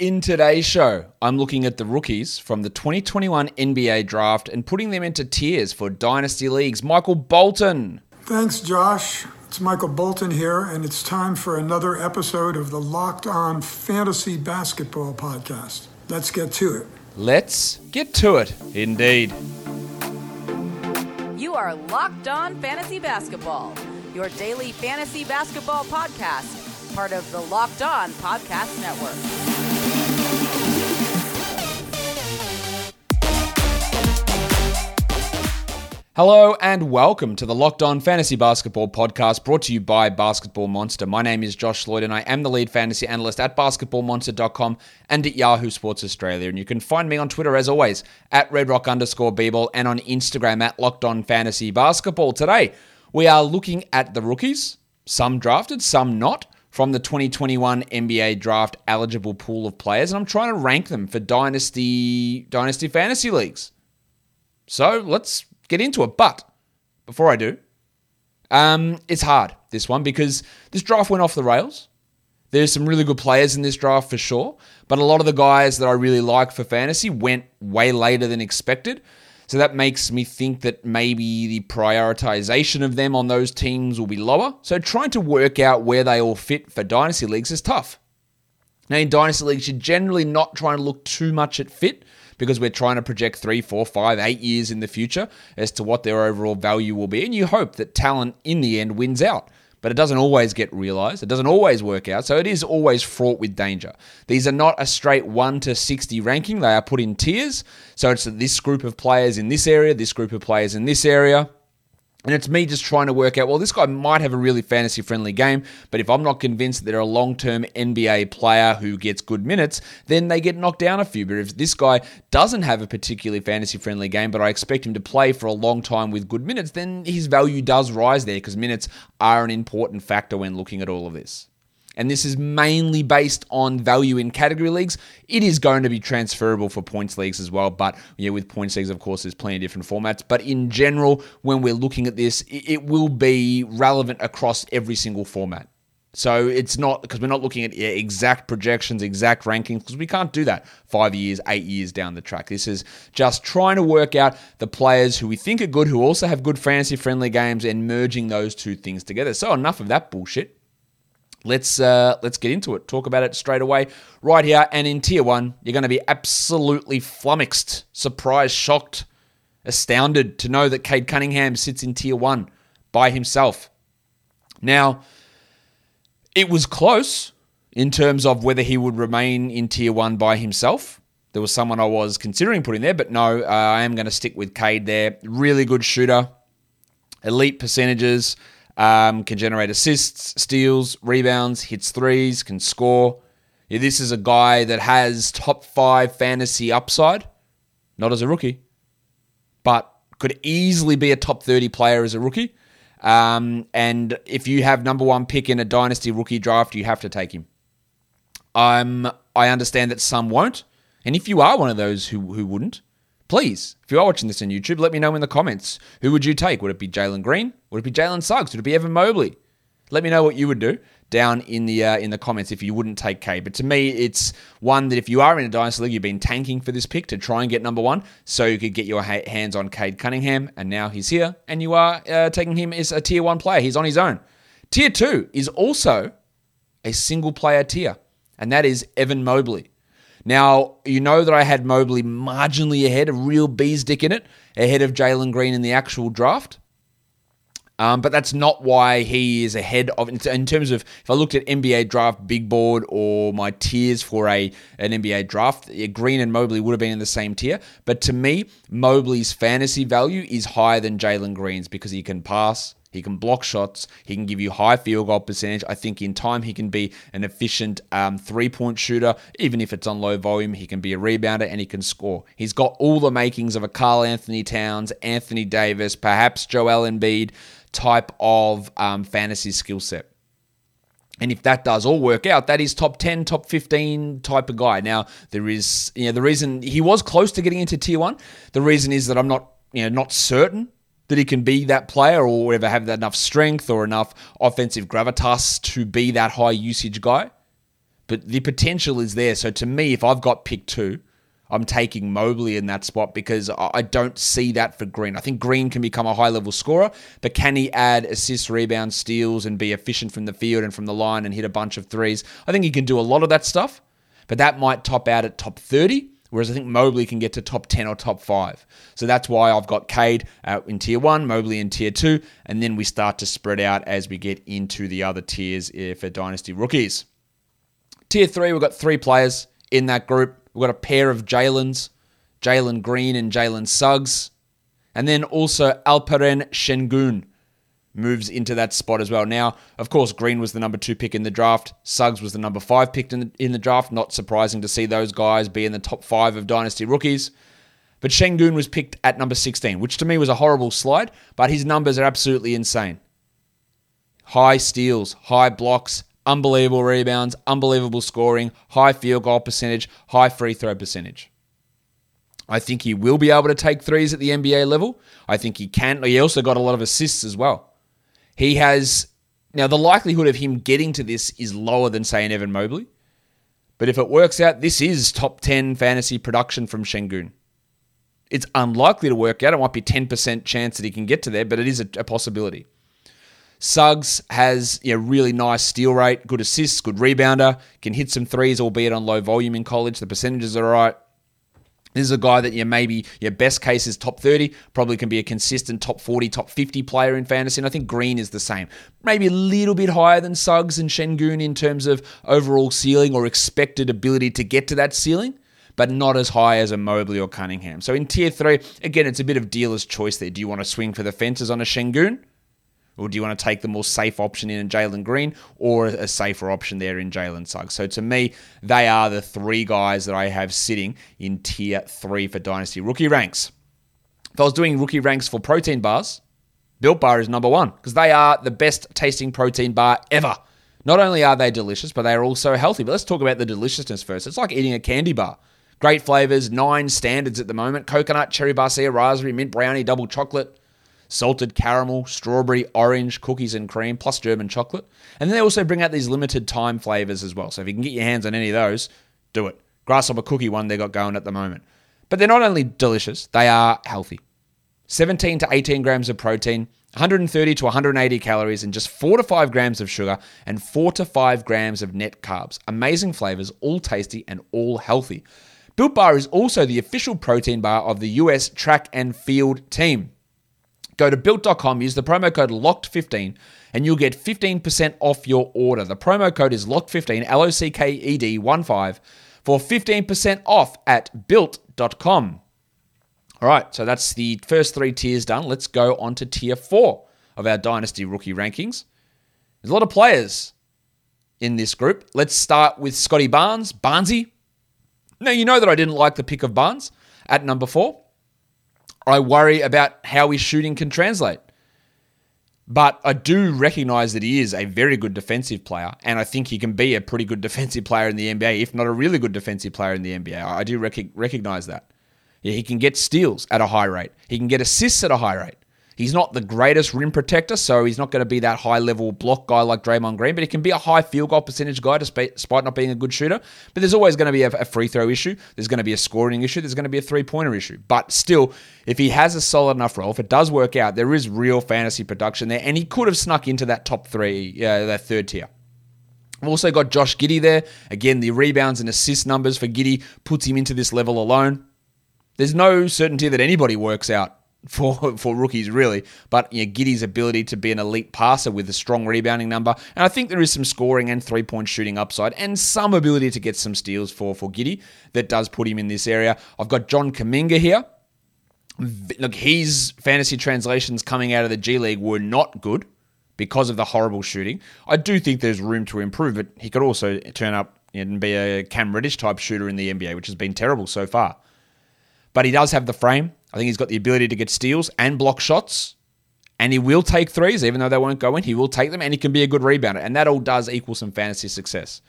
In today's show, I'm looking at the rookies from the 2021 NBA draft and putting them into tiers for Dynasty Leagues. Michael Bolton. Thanks, Josh. It's Michael Bolton here, and it's time for another episode of the Locked On Fantasy Basketball Podcast. Let's get to it. Let's get to it, indeed. You are Locked On Fantasy Basketball, your daily fantasy basketball podcast, part of the Locked On Podcast Network. Hello and welcome to the Locked On Fantasy Basketball podcast brought to you by Basketball Monster. My name is Josh Lloyd and I am the lead fantasy analyst at basketballmonster.com and at Yahoo Sports Australia. And you can find me on Twitter as always at redrock underscore bball and on Instagram at Locked On Fantasy Basketball. Today we are looking at the rookies, some drafted, some not, from the 2021 NBA draft eligible pool of players, and I'm trying to rank them for dynasty dynasty fantasy leagues. So let's get into it. But before I do, um, it's hard, this one, because this draft went off the rails. There's some really good players in this draft for sure, but a lot of the guys that I really like for fantasy went way later than expected. So that makes me think that maybe the prioritization of them on those teams will be lower. So trying to work out where they all fit for dynasty leagues is tough. Now, in dynasty leagues, you're generally not trying to look too much at fit because we're trying to project three, four, five, eight years in the future as to what their overall value will be. And you hope that talent in the end wins out. But it doesn't always get realized. It doesn't always work out. So it is always fraught with danger. These are not a straight 1 to 60 ranking. They are put in tiers. So it's this group of players in this area, this group of players in this area. And it's me just trying to work out, well, this guy might have a really fantasy friendly game, but if I'm not convinced that they're a long term NBA player who gets good minutes, then they get knocked down a few. But if this guy doesn't have a particularly fantasy friendly game, but I expect him to play for a long time with good minutes, then his value does rise there because minutes are an important factor when looking at all of this and this is mainly based on value in category leagues. It is going to be transferable for points leagues as well, but yeah, with points leagues, of course, there's plenty of different formats. But in general, when we're looking at this, it will be relevant across every single format. So it's not because we're not looking at exact projections, exact rankings, because we can't do that five years, eight years down the track. This is just trying to work out the players who we think are good, who also have good fantasy friendly games, and merging those two things together. So enough of that bullshit. Let's uh, let's get into it. Talk about it straight away, right here. And in tier one, you're going to be absolutely flummoxed, surprised, shocked, astounded to know that Cade Cunningham sits in tier one by himself. Now, it was close in terms of whether he would remain in tier one by himself. There was someone I was considering putting there, but no, uh, I am going to stick with Cade there. Really good shooter, elite percentages. Um, can generate assists, steals, rebounds, hits threes, can score. Yeah, this is a guy that has top five fantasy upside, not as a rookie, but could easily be a top 30 player as a rookie. Um, and if you have number one pick in a dynasty rookie draft, you have to take him. Um, I understand that some won't. And if you are one of those who, who wouldn't, Please, if you are watching this on YouTube, let me know in the comments. Who would you take? Would it be Jalen Green? Would it be Jalen Suggs? Would it be Evan Mobley? Let me know what you would do down in the uh, in the comments if you wouldn't take K. But to me, it's one that if you are in a dynasty league, you've been tanking for this pick to try and get number one, so you could get your ha- hands on Cade Cunningham, and now he's here, and you are uh, taking him as a tier one player. He's on his own. Tier two is also a single player tier, and that is Evan Mobley. Now, you know that I had Mobley marginally ahead, a real bee's dick in it, ahead of Jalen Green in the actual draft. Um, but that's not why he is ahead of in terms of if I looked at NBA draft big board or my tiers for a an NBA draft, Green and Mobley would have been in the same tier. But to me, Mobley's fantasy value is higher than Jalen Green's because he can pass, he can block shots. He can give you high field goal percentage. I think in time he can be an efficient um, three point shooter. Even if it's on low volume, he can be a rebounder and he can score. He's got all the makings of a Karl-Anthony Towns, Anthony Davis, perhaps Joel Embiid type of um, fantasy skill set. And if that does all work out, that is top 10, top 15 type of guy. Now, there is, you know, the reason he was close to getting into tier one, the reason is that I'm not, you know, not certain that he can be that player or ever have enough strength or enough offensive gravitas to be that high usage guy. but the potential is there. So to me, if I've got pick two, I'm taking Mobley in that spot because I don't see that for Green. I think Green can become a high level scorer, but can he add assists, rebounds, steals, and be efficient from the field and from the line and hit a bunch of threes? I think he can do a lot of that stuff, but that might top out at top 30. Whereas I think Mobley can get to top 10 or top 5. So that's why I've got Cade uh, in tier 1, Mobley in tier 2, and then we start to spread out as we get into the other tiers uh, for Dynasty rookies. Tier 3, we've got three players in that group. We've got a pair of Jalen's, Jalen Green and Jalen Suggs. And then also Alperen Sengun moves into that spot as well. Now, of course, Green was the number two pick in the draft. Suggs was the number five pick in the, in the draft. Not surprising to see those guys be in the top five of Dynasty rookies. But Sengun was picked at number 16, which to me was a horrible slide, but his numbers are absolutely insane. High steals, high blocks, unbelievable rebounds, unbelievable scoring, high field goal percentage, high free throw percentage. I think he will be able to take threes at the NBA level. I think he can. He also got a lot of assists as well. He has now the likelihood of him getting to this is lower than say an Evan Mobley. But if it works out, this is top 10 fantasy production from Sengun. It's unlikely to work out. It might be 10% chance that he can get to there, but it is a, a possibility. Suggs has a really nice steal rate, good assists, good rebounder, can hit some threes, albeit on low volume in college. The percentages are right. This is a guy that you maybe your best case is top 30, probably can be a consistent top 40, top 50 player in fantasy. And I think Green is the same. Maybe a little bit higher than Suggs and Sengun in terms of overall ceiling or expected ability to get to that ceiling, but not as high as a Mobley or Cunningham. So in tier three, again, it's a bit of dealer's choice there. Do you want to swing for the fences on a Sengun? Or do you want to take the more safe option in Jalen Green or a safer option there in Jalen Suggs? So to me, they are the three guys that I have sitting in tier three for Dynasty rookie ranks. If I was doing rookie ranks for protein bars, Built Bar is number one because they are the best tasting protein bar ever. Not only are they delicious, but they are also healthy. But let's talk about the deliciousness first. It's like eating a candy bar. Great flavors, nine standards at the moment coconut, cherry barcia, raspberry, mint brownie, double chocolate salted caramel, strawberry, orange, cookies and cream, plus German chocolate. And then they also bring out these limited time flavors as well. So if you can get your hands on any of those, do it. Grasshopper cookie one they got going at the moment. But they're not only delicious, they are healthy. 17 to 18 grams of protein, 130 to 180 calories, and just 4 to 5 grams of sugar and 4 to 5 grams of net carbs. Amazing flavors, all tasty and all healthy. Built Bar is also the official protein bar of the US track and field team. Go to built.com, use the promo code LOCKED15, and you'll get 15% off your order. The promo code is LOCKED15, L O C K E D 1 5, for 15% off at built.com. All right, so that's the first three tiers done. Let's go on to tier four of our Dynasty rookie rankings. There's a lot of players in this group. Let's start with Scottie Barnes, Barnesy. Now, you know that I didn't like the pick of Barnes at number four. I worry about how his shooting can translate. But I do recognize that he is a very good defensive player, and I think he can be a pretty good defensive player in the NBA, if not a really good defensive player in the NBA. I do rec- recognize that. Yeah, he can get steals at a high rate. He can get assists at a high rate. He's not the greatest rim protector, so he's not going to be that high level block guy like Draymond Green, but he can be a high field goal percentage guy despite not being a good shooter. But there's always going to be a free throw issue. There's going to be a scoring issue. There's going to be a three pointer issue. But still, if he has a solid enough role, if it does work out, there is real fantasy production there, and he could have snuck into that top three, uh, that third tier. We've also got Josh Giddey there. Again, the rebounds and assist numbers for Giddey puts him into this level alone. There's no certainty that anybody works out for for rookies really. But you know, Giddey's ability to be an elite passer with a strong rebounding number, and I think there is some scoring and three point shooting upside, and some ability to get some steals for for Giddey that does put him in this area. I've got John Kuminga here. Look, his fantasy translations coming out of the G League were not good because of the horrible shooting. I do think there's room to improve, but he could also turn up and be a Cam Reddish type shooter in the NBA, which has been terrible so far. But he does have the frame. I think he's got the ability to get steals and block shots. And he will take threes, even though they won't go in. He will take them, and he can be a good rebounder. And that all does equal some fantasy success.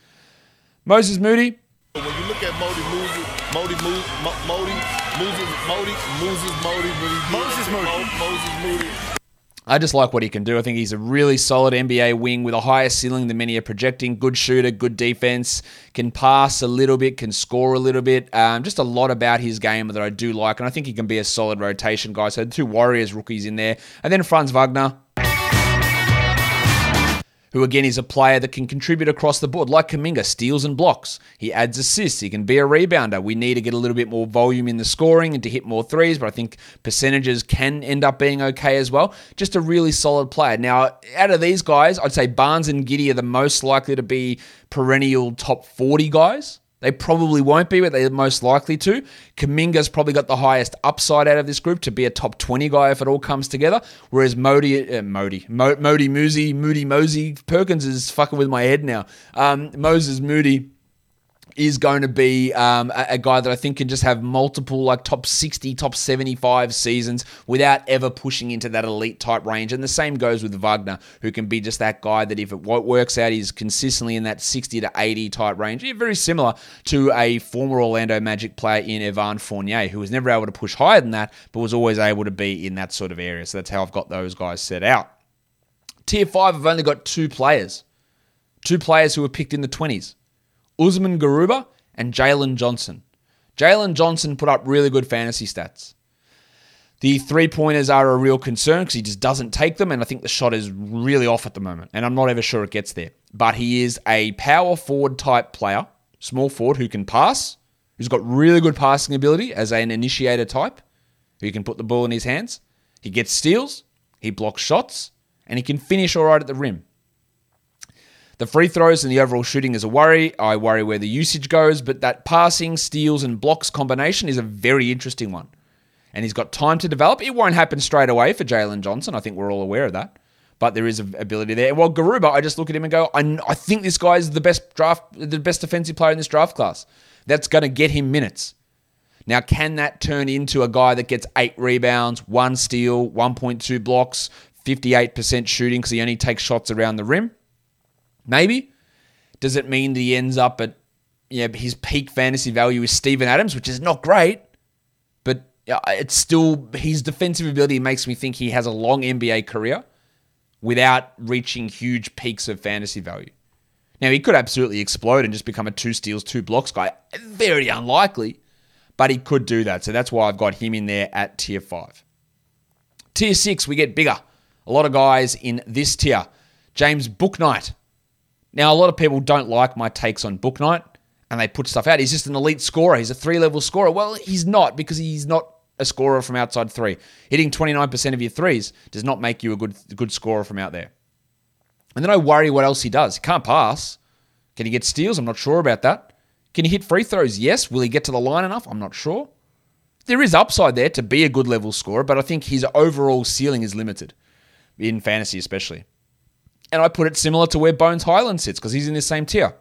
Moses Moody. When you look at Modi, Moses, Modi, Modi, Modi, Moses, Modi, Moses, Modi, Moses, Moody, Moses Moody. I just like what he can do. I think he's a really solid NBA wing with a higher ceiling than many are projecting. Good shooter, good defense, can pass a little bit, can score a little bit. Um, just a lot about his game that I do like, and I think he can be a solid rotation guy. So two Warriors rookies in there, and then Franz Wagner who again is a player that can contribute across the board, like Kuminga, steals and blocks. He adds assists. He can be a rebounder. We need to get a little bit more volume in the scoring and to hit more threes, but I think percentages can end up being okay as well. Just a really solid player. Now, out of these guys, I'd say Barnes and Giddey are the most likely to be perennial top 40 guys. They probably won't be, but they're most likely to. Kuminga's probably got the highest upside out of this group to be a top 20 guy if it all comes together. Whereas Modi, uh, Modi, Mo, Modi Moosey, Moody Mosey, Perkins is fucking with my head now. Um, Moses Moody is going to be um, a, a, guy that I think can just have multiple like top 60, top 75 seasons without ever pushing into that elite type range. And the same goes with Wagner, who can be just that guy that if it works out, he's consistently in that 60 to 80 type range. Yeah, very similar to a former Orlando Magic player in Evan Fournier, who was never able to push higher than that, but was always able to be in that sort of area. So that's how I've got those guys set out. Tier 5, I've only got two players. Two players who were picked in the 20s. Usman Garuba and Jalen Johnson. Jalen Johnson put up really good fantasy stats. The three pointers are a real concern because he just doesn't take them, and I think the shot is really off at the moment, and I'm not ever sure it gets there. But he is a power forward type player, small forward who can pass, who's got really good passing ability as an initiator type, who can put the ball in his hands. He gets steals, he blocks shots, and he can finish all right at the rim. The free throws and the overall shooting is a worry. I worry where the usage goes, but that passing, steals, and blocks combination is a very interesting one. And he's got time to develop. It won't happen straight away for Jalen Johnson. I think we're all aware of that. But there is ability there. Well, Garuba, I just look at him and go, I, I think this guy is the best draft, the best defensive player in this draft class. That's going to get him minutes. Now, can that turn into a guy that gets eight rebounds, one steal, 1.2 blocks, 58% shooting because he only takes shots around the rim? Maybe. Does it mean that he ends up at yeah, his peak fantasy value is Steven Adams, which is not great, but uh, it's still his defensive ability makes me think he has a long NBA career without reaching huge peaks of fantasy value. Now, he could absolutely explode and just become a two steals, two blocks guy. Very unlikely, but he could do that. So that's why I've got him in there at tier five. Tier six, we get bigger. A lot of guys in this tier. James Bouknight, now, a lot of people don't like my takes on Bouknight and they put stuff out. He's just an elite scorer. He's a three level scorer. Well, he's not because he's not a scorer from outside three. Hitting 29% of your threes does not make you a good, good scorer from out there. And then I worry what else he does. He can't pass. Can he get steals? I'm not sure about that. Can he hit free throws? Yes. Will he get to the line enough? I'm not sure. There is upside there to be a good level scorer, but I think his overall ceiling is limited, in fantasy especially. And I put it similar to where Bones Hyland sits because he's in the same tier.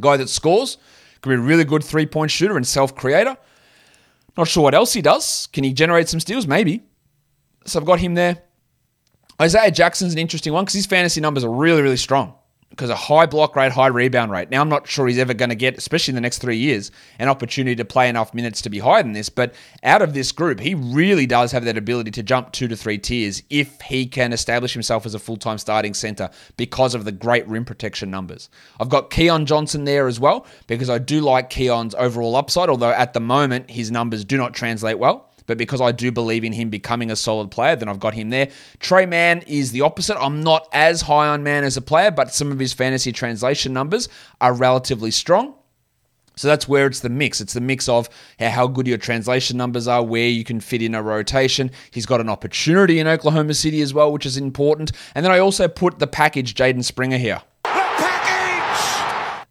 Guy that scores, could be a really good three point shooter and self creator. Not sure what else he does. Can he generate some steals? Maybe. So I've got him there. Isaiah Jackson's an interesting one because his fantasy numbers are really, really strong because a high block rate, high rebound rate. Now, I'm not sure he's ever going to get, especially in the next three years, an opportunity to play enough minutes to be higher than this. But out of this group, he really does have that ability to jump two to three tiers if he can establish himself as a full time starting center because of the great rim protection numbers. I've got Keon Johnson there as well because I do like Keon's overall upside, although at the moment his numbers do not translate well. But because I do believe in him becoming a solid player, then I've got him there. Tre Mann is the opposite. I'm not as high on Mann as a player, but some of his fantasy translation numbers are relatively strong. So that's where it's the mix. It's the mix of how good your translation numbers are, where you can fit in a rotation. He's got an opportunity in Oklahoma City as well, which is important. And then I also put the package Jaden Springer here.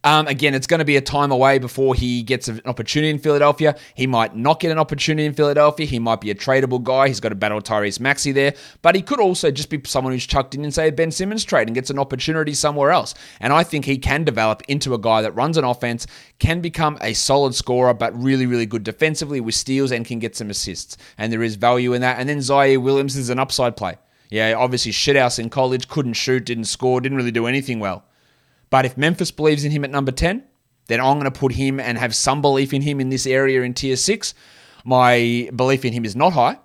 Um, again, it's going to be a time away before he gets an opportunity in Philadelphia. He might not get an opportunity in Philadelphia. He might be a tradable guy. He's got to battle Tyrese Maxey there. But he could also just be someone who's chucked in and say Ben Simmons trade and gets an opportunity somewhere else. And I think he can develop into a guy that runs an offense, can become a solid scorer, but really, really good defensively with steals and can get some assists. And there is value in that. And then Ziaire Williams is an upside play. Yeah, obviously shithouse in college, couldn't shoot, didn't score, didn't really do anything well. But if Memphis believes in him at number 10, then I'm going to put him and have some belief in him in this area in tier six. My belief in him is not high.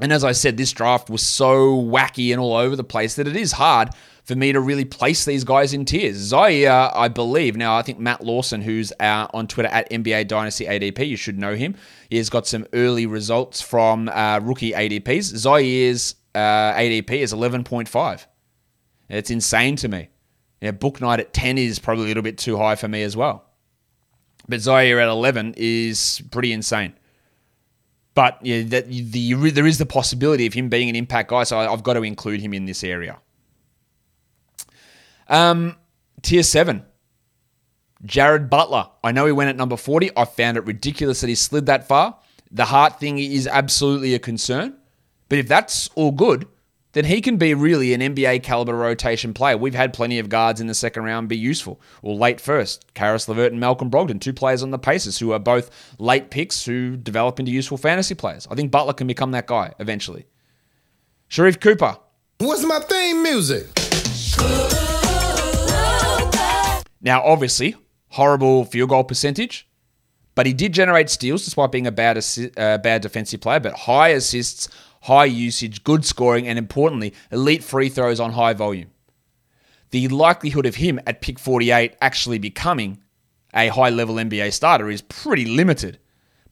And as I said, this draft was so wacky and all over the place that it is hard for me to really place these guys in tiers. Ziaire, I believe, now I think Matt Lawson, who's on Twitter at NBA Dynasty ADP, you should know him. He has got some early results from uh, rookie ADPs. Ziaire's uh, ADP is 11.5. It's insane to me. Yeah, Bouknight at 10 is probably a little bit too high for me as well. But Ziaire at 11 is pretty insane. But yeah, that the, there is the possibility of him being an impact guy, so I've got to include him in this area. Um, tier seven, Jared Butler. I know he went at number 40. I found it ridiculous that he slid that far. The heart thing is absolutely a concern. But if that's all good, then he can be really an NBA caliber rotation player. We've had plenty of guards in the second round be useful, or late first. Caris LeVert and Malcolm Brogdon, two players on the Pacers who are both late picks who develop into useful fantasy players. I think Butler can become that guy eventually. Sharife Cooper. What's my theme music? Now, obviously, horrible field goal percentage, but he did generate steals despite being a bad, assi- uh, bad defensive player, but high assists, high usage, good scoring, and importantly, elite free throws on high volume. The likelihood of him at pick 48 actually becoming a high level NBA starter is pretty limited.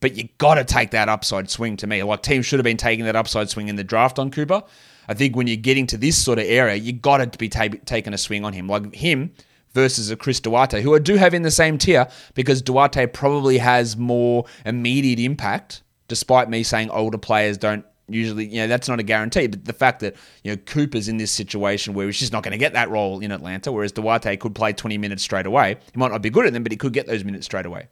But you got to take that upside swing to me. Like teams should have been taking that upside swing in the draft on Cooper. I think when you're getting to this sort of area, you got to be ta- taking a swing on him. Like him versus a Chris Duarte, who I do have in the same tier because Duarte probably has more immediate impact, despite me saying older players don't usually, you know, that's not a guarantee. But the fact that, you know, Cooper's in this situation where he's just not going to get that role in Atlanta, whereas Duarte could play 20 minutes straight away. He might not be good at them, but he could get those minutes straight away.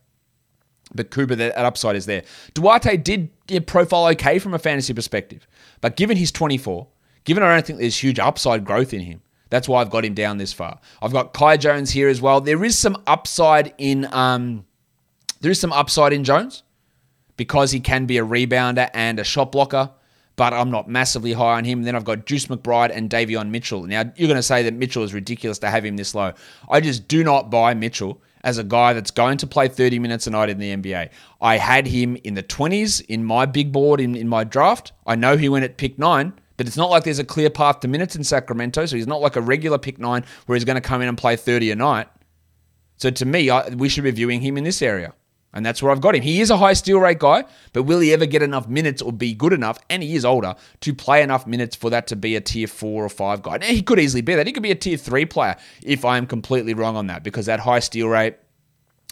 But Cooper, that upside is there. Duarte did yeah, profile okay from a fantasy perspective. But given he's 24, given I don't think there's huge upside growth in him, that's why I've got him down this far. I've got Kai Jones here as well. There is some upside in um, there is some upside in Jones because he can be a rebounder and a shot blocker, but I'm not massively high on him. then I've got Deuce McBride and Davion Mitchell. Now you're going to say that Mitchell is ridiculous to have him this low. I just do not buy Mitchell as a guy that's going to play 30 minutes a night in the NBA. I had him in the 20s in my big board in, in my draft. I know he went at pick nine, but it's not like there's a clear path to minutes in Sacramento. So he's not like a regular pick nine where he's going to come in and play 30 a night. So to me, I, we should be viewing him in this area. And that's where I've got him. He is a high steal rate guy, but will he ever get enough minutes or be good enough? And he is older to play enough minutes for that to be a tier four or five guy. Now, he could easily be that. He could be a tier three player if I am completely wrong on that because that high steal rate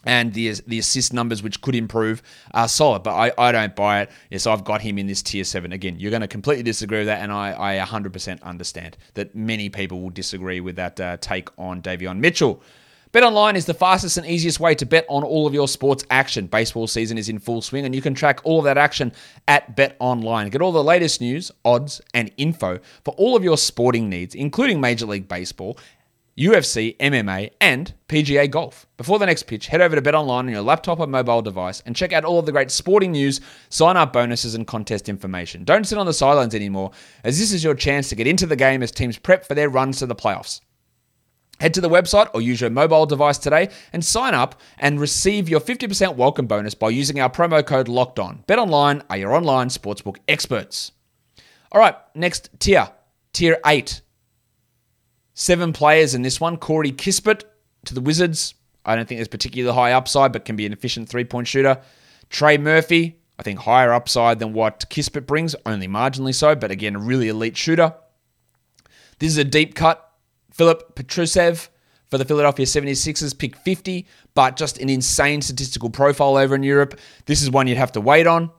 and the the assist numbers, which could improve, are solid. But I, I don't buy it. Yes, I've got him in this tier seven. Again, you're going to completely disagree with that, and I, I 100% understand that many people will disagree with that uh, take on Davion Mitchell. BetOnline is the fastest and easiest way to bet on all of your sports action. Baseball season is in full swing, and you can track all of that action at BetOnline. Get all the latest news, odds, and info for all of your sporting needs, including Major League Baseball UFC, MMA, and PGA Golf. Before the next pitch, head over to BetOnline on your laptop or mobile device and check out all of the great sporting news, sign up bonuses, and contest information. Don't sit on the sidelines anymore, as this is your chance to get into the game as teams prep for their runs to the playoffs. Head to the website or use your mobile device today and sign up and receive your 50% welcome bonus by using our promo code Locked On. BetOnline are your online sportsbook experts. All right, next tier, tier eight. Seven players in this one. Corey Kispert to the Wizards. I don't think there's particularly high upside, but can be an efficient three point shooter. Trey Murphy, I think higher upside than what Kispert brings, only marginally so, but again, a really elite shooter. This is a deep cut. Filip Petrusev for the Philadelphia 76ers, pick 50, but just an insane statistical profile over in Europe. This is one you'd have to wait on.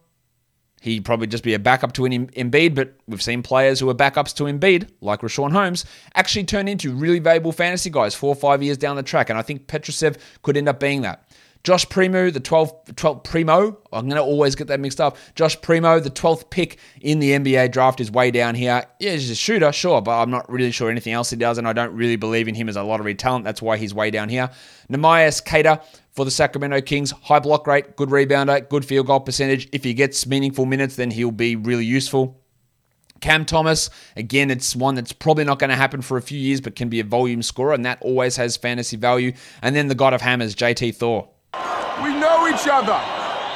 He'd probably just be a backup to an Embiid, but we've seen players who are backups to Embiid, like Richaun Holmes, actually turn into really valuable fantasy guys four or five years down the track. And I think Petrusev could end up being that. Josh Primo, the 12th, 12th Primo, I'm going to always get that mixed up. Josh Primo, the 12th pick in the NBA draft, is way down here. Yeah, he's a shooter, sure, but I'm not really sure anything else he does, and I don't really believe in him as a lottery talent. That's why he's way down here. Neemias Queta for the Sacramento Kings, high block rate, good rebounder, good field goal percentage. If he gets meaningful minutes, then he'll be really useful. Cam Thomas, again, it's one that's probably not going to happen for a few years, but can be a volume scorer, and that always has fantasy value. And then the god of hammers, JT Thor. We know each other.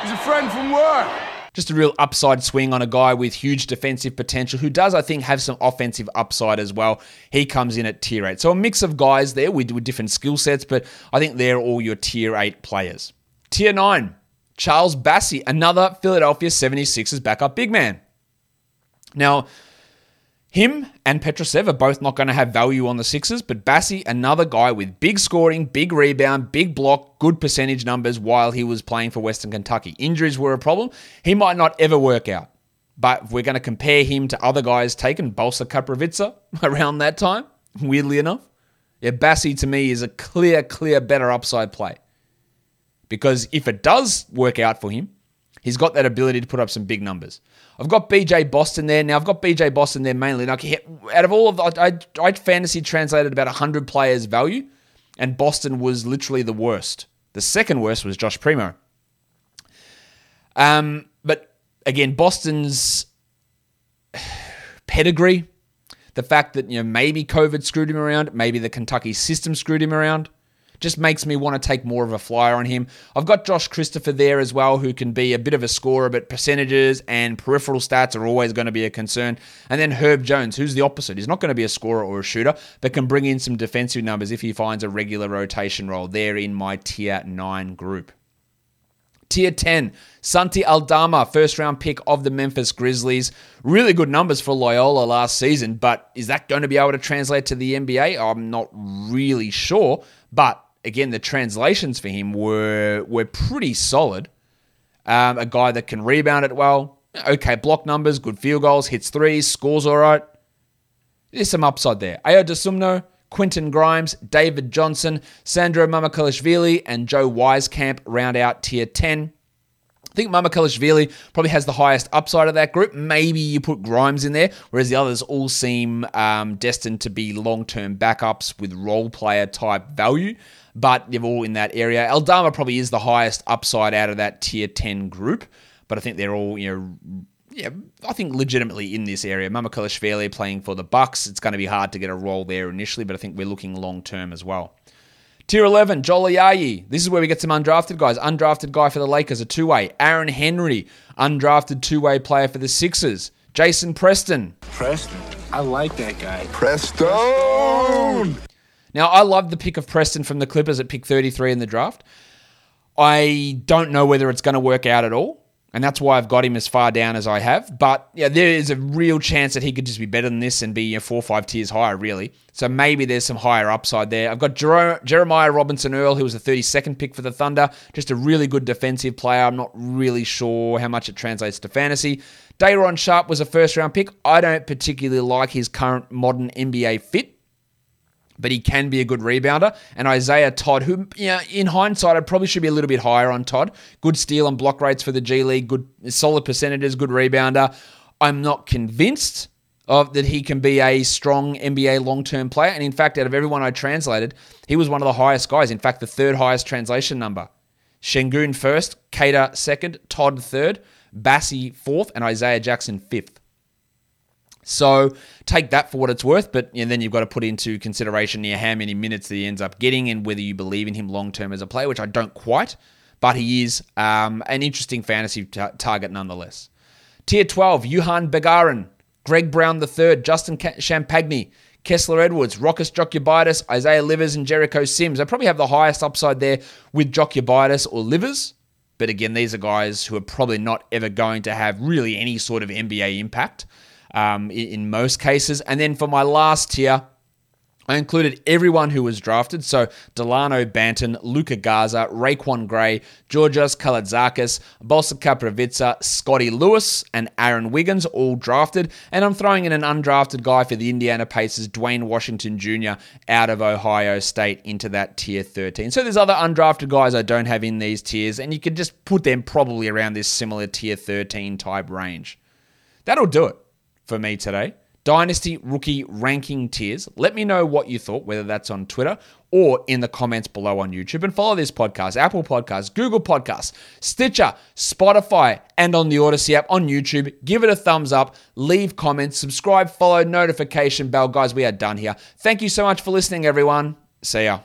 He's a friend from work. Just a real upside swing on a guy with huge defensive potential who does, I think, have some offensive upside as well. He comes in at tier 8. So a mix of guys there with, with different skill sets, but I think they're all your tier 8 players. Tier 9, Charles Bassey, another Philadelphia 76ers backup big man. Now, him and Petrusev are both not going to have value on the Sixers, but Bassey, another guy with big scoring, big rebound, big block, good percentage numbers while he was playing for Western Kentucky. Injuries were a problem. He might not ever work out. But we're going to compare him to other guys taken, Balša Koprivica around that time, weirdly enough, yeah, Bassey to me is a clear, clear better upside play. Because if it does work out for him, he's got that ability to put up some big numbers. I've got BJ Boston there. Now, I've got BJ Boston there mainly. Like, out of all of the, I, I fantasy translated about 100 players' value, and Boston was literally the worst. The second worst was Josh Primo. Um, but again, Boston's pedigree, the fact that you know maybe COVID screwed him around, maybe the Kentucky system screwed him around just makes me want to take more of a flyer on him. I've got Josh Christopher there as well, who can be a bit of a scorer, but percentages and peripheral stats are always going to be a concern. And then Herb Jones, who's the opposite. He's not going to be a scorer or a shooter, but can bring in some defensive numbers if he finds a regular rotation role there in my tier 9 group. Tier 10, Santi Aldama, first round pick of the Memphis Grizzlies. Really good numbers for Loyola last season, but is that going to be able to translate to the NBA? I'm not really sure, but again, the translations for him were were pretty solid. Um, a guy that can rebound it well. Okay, block numbers, good field goals, hits threes, scores all right. There's some upside there. Ayo Dosunmu, Quentin Grimes, David Johnson, Sandro Mamukelashvili, and Joe Wieskamp round out tier 10. I think Mamukelashvili probably has the highest upside of that group. Maybe you put Grimes in there, whereas the others all seem um, destined to be long term backups with role player type value but they're all in that area. Aldama probably is the highest upside out of that tier 10 group, but I think they're all, you know, yeah, I think legitimately in this area. Mamukelashvili playing for the Bucks. It's going to be hard to get a role there initially, but I think we're looking long term as well. Tier 11, Joel Ayayi. This is where we get some undrafted guys. Undrafted guy for the Lakers, a two way. Aaron Henry, undrafted two way player for the Sixers. Jason Preston. Preston. I like that guy. Preston. Now, I love the pick of Preston from the Clippers at pick 33 in the draft. I don't know whether it's going to work out at all, and that's why I've got him as far down as I have. But yeah, there is a real chance that he could just be better than this and be you know, four or five tiers higher, really. So maybe there's some higher upside there. I've got Jer- Jeremiah Robinson Earl, who was the 32nd pick for the Thunder, just a really good defensive player. I'm not really sure how much it translates to fantasy. Day'Ron Sharpe was a first round pick. I don't particularly like his current modern NBA fit but he can be a good rebounder. And Isaiah Todd, who, you know, in hindsight, I probably should be a little bit higher on Todd. Good steal and block rates for the G League, good solid percentages, good rebounder. I'm not convinced of that he can be a strong NBA long-term player. And in fact, out of everyone I translated, he was one of the highest guys. In fact, the third highest translation number. Sengun first, Cater second, Todd third, Bassey fourth, and Isaiah Jackson fifth. So take that for what it's worth, but and then you've got to put into consideration how many minutes that he ends up getting and whether you believe in him long term as a player, which I don't quite, but he is um, an interesting fantasy t- target nonetheless. Tier 12, Juhann Begarin, Greg Brown III, Justin Champagnie, Kessler Edwards, Rokas Jokubaitis, Isaiah Livers, and Jericho Sims. They probably have the highest upside there with Jokubaitis or Livers. But again, these are guys who are probably not ever going to have really any sort of NBA impact um, in, in most cases. And then for my last tier, I included everyone who was drafted. So Delano Banton, Luka Garza, RaiQuan Gray, Georgios Kalaitzakis, Balša Koprivica, Scottie Lewis, and Aaron Wiggins, all drafted. And I'm throwing in an undrafted guy for the Indiana Pacers, Duane Washington Jr., out of Ohio State into that tier 13. So there's other undrafted guys I don't have in these tiers, and you can just put them probably around this similar tier 13 type range. That'll do it for me today. Dynasty rookie ranking tiers. Let me know what you thought, whether that's on Twitter or in the comments below on YouTube. And follow this podcast, Apple Podcasts, Google Podcasts, Stitcher, Spotify, and on the Odysee app on YouTube. Give it a thumbs up, leave comments, subscribe, follow, notification bell. Guys, we are done here. Thank you so much for listening, everyone. See ya.